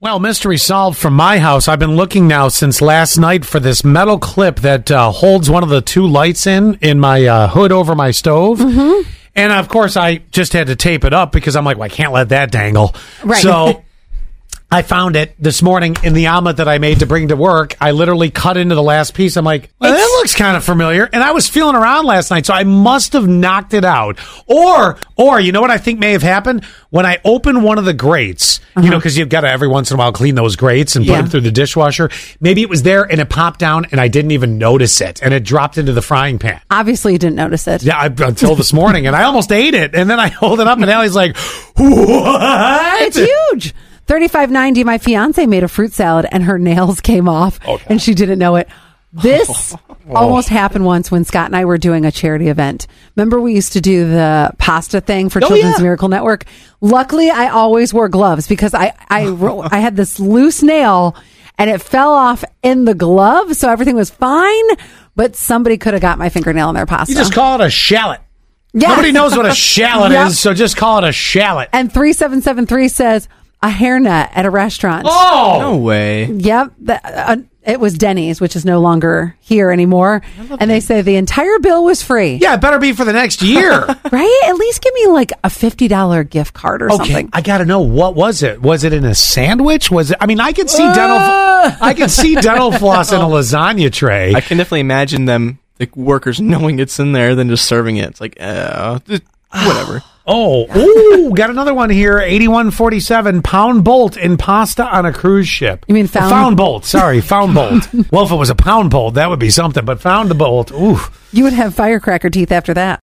Well, mystery solved from my house. I've been looking now since last night for this metal clip that uh, holds one of the two lights in in my uh, hood over my stove. Mm-hmm. And of course, I just had to tape it up because I'm like, well, I can't let that dangle. Right. So I found it this morning in the omelet that I made to bring to work. I literally cut into the last piece. I'm like, well, that looks kind of familiar. And I was feeling around last night, so I must have knocked it out. Or, or you know what I think may have happened when I open one of the grates. You uh-huh. know, because you've got to every once in a while clean those grates and put Yeah. them through the dishwasher. Maybe it was there and it popped down, and I didn't even notice it, and it dropped into the frying pan. Obviously, you didn't notice it. Yeah, I, until this morning, and I almost ate it, and then I hold it up, and Allie's like, "What?" It's huge. Thirty-five ninety. My fiance made a fruit salad, and her nails came off, and she didn't know it. This oh. almost happened once when Scott and I were doing a charity event. Remember, we used to do the pasta thing for Oh, Children's yeah. Miracle Network. Luckily, I always wore gloves because I I I had this loose nail, and it fell off in the glove, so everything was fine. But somebody could have got my fingernail in their pasta. You just call it a shallot. Yes. Nobody knows what a shallot Yep. is, so just call it a shallot. And 3773 says a hairnet at a restaurant. Oh, No way. Yep. The, uh, it was Denny's, which is no longer here anymore. And they say the entire bill was free. yeah, it better be for the next year. Right? At least give me like a $50 gift card or okay, something. I got to know what was it? Was it in a sandwich? Was it? I mean, I could see dental. I could see dental floss in a lasagna tray. I can definitely imagine them, the workers, knowing it's in there, then just serving it. It's like, uh, whatever. Oh, ooh, got another one here. Eighty-one forty-seven pound bolt in pasta on a cruise ship. You mean found- found bolt? Sorry, found bolt. well, if it was a pound bolt, that would be something. But found the bolt. Ooh. You would have firecracker teeth after that.